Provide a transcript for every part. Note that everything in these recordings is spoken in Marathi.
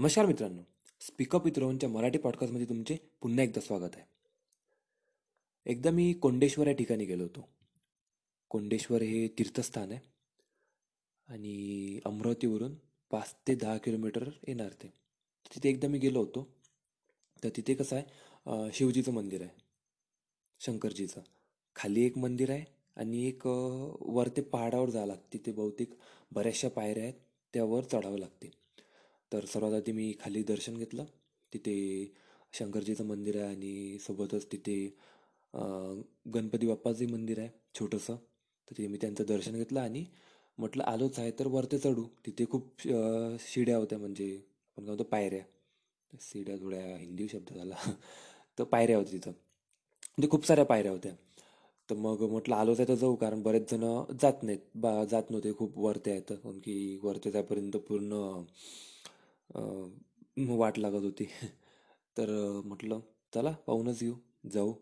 नमस्कार मित्रांनो. स्पीकअप विथ मराठी पॉडकास्टमध्ये तुमचे पुन्हा एकदा स्वागत आहे. एकदा मी कोंडेश्वर या ठिकाणी गेलो होतो. कोंडेश्वर हे तीर्थस्थान आहे. आणि अमरावतीवरून पाच ते दहा किलोमीटर येणार ते. तिथे एकदा मी गेलो होतो. तर तिथे कसं आहे शिवजीचं मंदिर आहे. शंकरजीचं. खाली एक मंदिर आहे आणि एक वर ते पहाडावर जावं लागते. ते बहुतेक बऱ्याचशा पायऱ्या आहेत. त्यावर चढावं लागते. तर सर्वात आधी मी खाली दर्शन घेतलं. तिथे शंकरजीचं मंदिर आहे आणि सोबतच तिथे गणपती बाप्पाचंही मंदिर आहे छोटंसं. तर तिथे मी त्यांचं दर्शन घेतलं आणि म्हटलं आलोच आहे तर वरती चढू. तिथे खूप शिड्या होत्या म्हणजे आपण काय म्हणतो पायऱ्या. शिड्या थोड्या हिंदी शब्द झाला. तर पायऱ्या होत्या तिथं. म्हणजे खूप साऱ्या पायऱ्या होत्या. तर मग म्हटलं आलोच आहे तर जाऊ कारण बरेच जण जात नाहीत. बा जात नव्हते खूप वरते आहेत. कारण की वरते जायपर्यंत पूर्ण वाट लागत होती. तर म्हटलं चला पाहूनच येऊ जाऊ.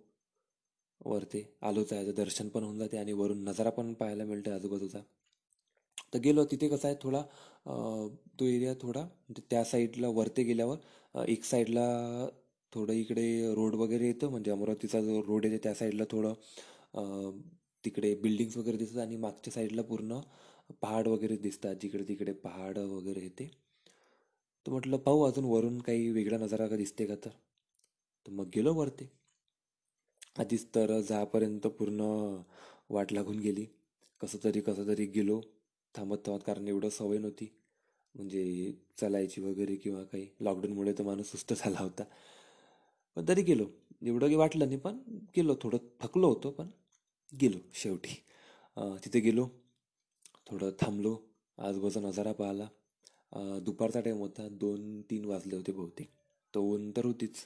वरती आलोच आहे दर्शन पण होऊन जाते आणि वरून नजारा पण पाहायला मिळते आजूबाजूचा. तर गेलो. तिथे कसं आहे थोडा तो एरिया थोडा म्हणजे त्या साईडला वरती गेल्यावर एक साईडला थोडं इकडे रोड वगैरे येतं. म्हणजे अमरावतीचा जो रोड येते त्या साईडला थोडं तिकडे बिल्डिंग्स वगैरे दिसतात आणि मागच्या साईडला पूर्ण पहाड वगैरे दिसतात. जिकडे तिकडे पहाड वगैरे येते. तर म्हटलं पाहू अजून वरून काही वेगळा नजारा का दिसते का तर. तर मग गेलो वरती. आधीच तर जापर्यंत पूर्ण वाट लागून गेली. कसं तरी कसं तरी गेलो. थांबत थांबत कारण एवढं सवय नव्हती. म्हणजे चालायची वगैरे किंवा काही. लॉकडाऊनमुळे तर माणूस सुस्त झाला होता. पण तरी गेलो. एवढं काही वाटलं नाही पण गेलो. थोडं थकलो होतो पण गेलो शेवटी. तिथे गेलो. थोडं थांबलो. आजूबाजूचा नजारा पाहिला. दुपारचा टाईम होता. दोन तीन वाजले होते बहुतेक. तर ऊन तर होतीच.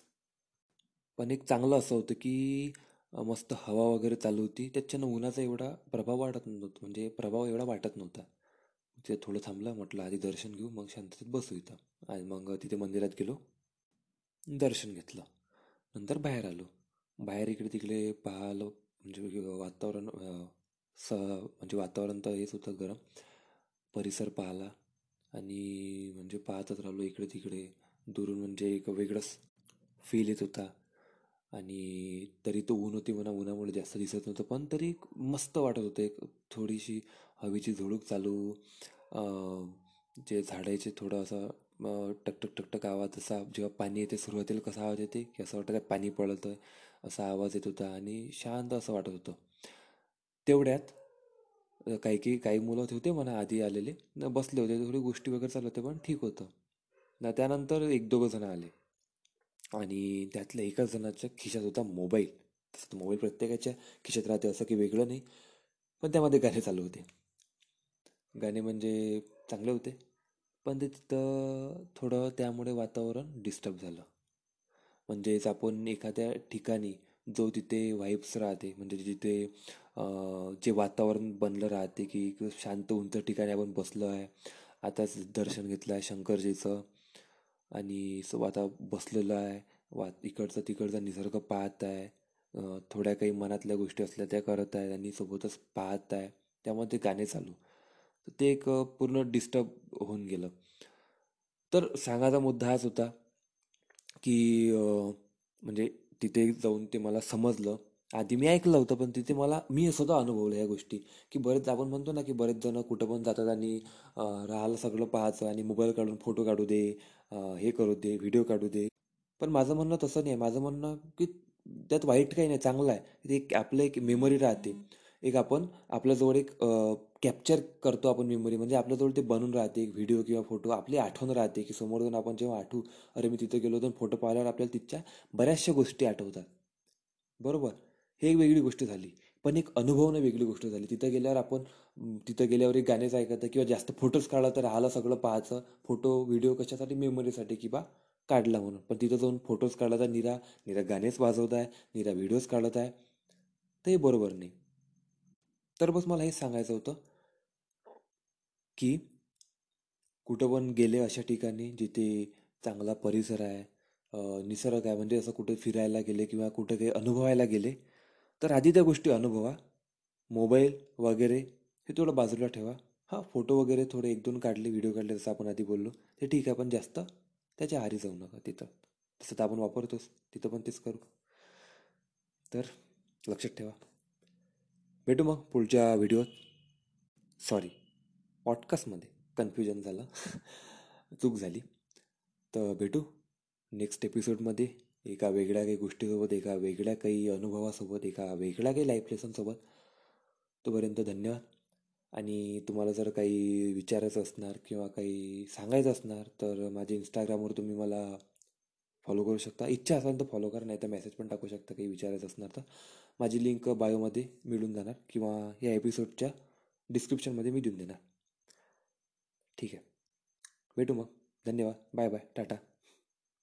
पण एक चांगलं असं होतं की मस्त हवा वगैरे चालू होती. त्याच्यानं उन्हाचा एवढा प्रभाव वाटत नव्हता. म्हणजे प्रभाव एवढा वाटत नव्हता. तिथे थोडं थांबलं म्हटलं आधी दर्शन घेऊ मग शांततेत बसू इथं. आणि मग तिथे मंदिरात गेलो. दर्शन घेतलं. नंतर बाहेर आलो. बाहेर इकडे तिकडे पाहिलं. म्हणजे वातावरण स म्हणजे वातावरण तर हेच होतं गरम. परिसर पाहिला. आणि म्हणजे पाहतच राहिलो इकडे तिकडे दुरून म्हणजे एक वेगळंच फील येत होता. आणि तरी तो ऊन होती म्हणा उन्हामुळे जास्त दिसत नव्हतं. पण तरी मस्त वाटत होतं. एक थोडीशी हवेची झुळूक चालू. जे झाडायचे थोडं असं टकटक टकटक आवाज असा जेव्हा पाणी येते सुरुवातीला कसा आवाज येते की असं वाटतं काय पाणी पडत आहे असा आवाज येत होता. आणि शांत असं वाटत होतं. तेवढ्यात काही काही काही मुलं होते म्हणा आधी आलेले. न बसले होते थोडी गोष्टी वगैरे चालू होत्या पण ठीक होतं. ना त्यानंतर एक दोघं जण आले. आणि त्यातल्या एकाच जणाच्या खिशात होता मोबाईल. तसं मोबाईल प्रत्येकाच्या खिशात राहते असं की वेगळं नाही. पण त्यामध्ये गाणे चालू होते. गाणे म्हणजे चांगले होते. पण ते तिथं थोडं त्यामुळे वातावरण डिस्टर्ब झालं. म्हणजेच आपण एखाद्या ठिकाणी जो तिथे व्हाईब्स राहते म्हणजे जिथे जे वातावरण बनलं राहते की एक शांत उंच ठिकाणी आपण बसलो आहे. आताच दर्शन घेतलं आहे शंकरजीचं आणि सो आता बसलेलो आहे. वा इकडचा तिकडचा निसर्ग पाहत आहे. थोड्या काही मनातल्या गोष्टी असल्या त्या करत आहे आणि सोबतच पाहत आहे. त्यामध्ये गाणे चालू. तर ते एक पूर्ण डिस्टर्ब होऊन गेलं. तर सांगायचा मुद्दा हाच होता की म्हणजे तिथे जाऊन ते मला समजलं. आधी मी ऐकलं होतं पण तिथे मला मी स्वतः अनुभवलं या गोष्टी. की बरेच आपण म्हणतो ना की बरेच जण कुठं पण जातात आणि राहायला सगळं पाहायचं आणि मोबाईल काढून फोटो काढू दे हे करू दे व्हिडिओ काढू दे. पण माझं म्हणणं तसं नाही. माझं म्हणणं की त्यात वाईट काही नाही. चांगलं आहे. ते एक आपलं एक मेमरी राहते. एक आपण आपल्याजवळ एक कॅप्चर करतो आपण मेमरी म्हणजे आपल्याजवळ ते बनून राहते. एक व्हिडिओ किंवा फोटो आपली आठवण राहते की समोर जाऊन आपण जेव्हा आठवू अरे मी तिथं गेलो होतो फोटो पाहिल्यावर आपल्याला तिथच्या बऱ्याचशा गोष्टी आठवतात. बरोबर? हे एक वेगळी गोष्ट झाली. पण एक अनुभवणं वेगळी गोष्ट झाली. तिथं गेल्यावर आपण तिथं गेल्यावर एक गाणेच ऐकायचं किंवा जास्त फोटोज काढला तर राहिलं सगळं पाहायचं. फोटो व्हिडिओ कशासाठी? मेमरीसाठी की बा काढला म्हणून. पण तिथं जाऊन फोटोज काढला तर निरा निरा गाणेच वाजवत आहे निरा व्हिडिओज काढत आहे. तर हे बरोबर नाही. तर बस मला हेच सांगायचं होतं की कुठं पण गेले अशा ठिकाणी जिथे चांगला परिसर आहे निसर्ग आहे म्हणजे असं कुठे फिरायला गेले किंवा कुठं काही अनुभवायला गेले तर आधी त्या गोष्टी अनुभवा. मोबाईल वगैरे हे थोडं बाजूला ठेवा. हां फोटो वगैरे थोडे एक दोन काढले व्हिडिओ काढले जसं आपण आधी बोललो ते ठीक आहे पण जास्त त्याच्या आहारी जाऊ नका तिथं. तसं तर आपण वापरतोच तिथं पण तेच करू. तर लक्षात ठेवा. भेटू मग पुढच्या व्हिडिओत. सॉरी पॉडकास्टमध्ये कन्फ्युजन झालं. चूक झाली. तर भेटू नेक्स्ट एपिसोडमध्ये एका वेगळ्या काही गोष्टीसोबत एका वेगळ्या काही अनुभवासोबत एका वेगळ्या काही लाईफ लेसनसोबत तोपर्यंत धन्यवाद. आणि तुम्हाला जर काही विचारायचं असणार किंवा काही सांगायचं असणार तर माझ्या इंस्टाग्रामवर तुम्ही मला फॉलो करू शकता. इच्छा असेल तर फॉलो करा नाही तर मेसेज पण टाकू शकता काही विचारायचं असणार तर. माझी लिंक बायोमध्ये मिळून जाणार किंवा या एपिसोडच्या डिस्क्रिप्शनमध्ये मी देऊन देणार. ठीक आहे. भेटू मग. धन्यवाद. Bye bye Tata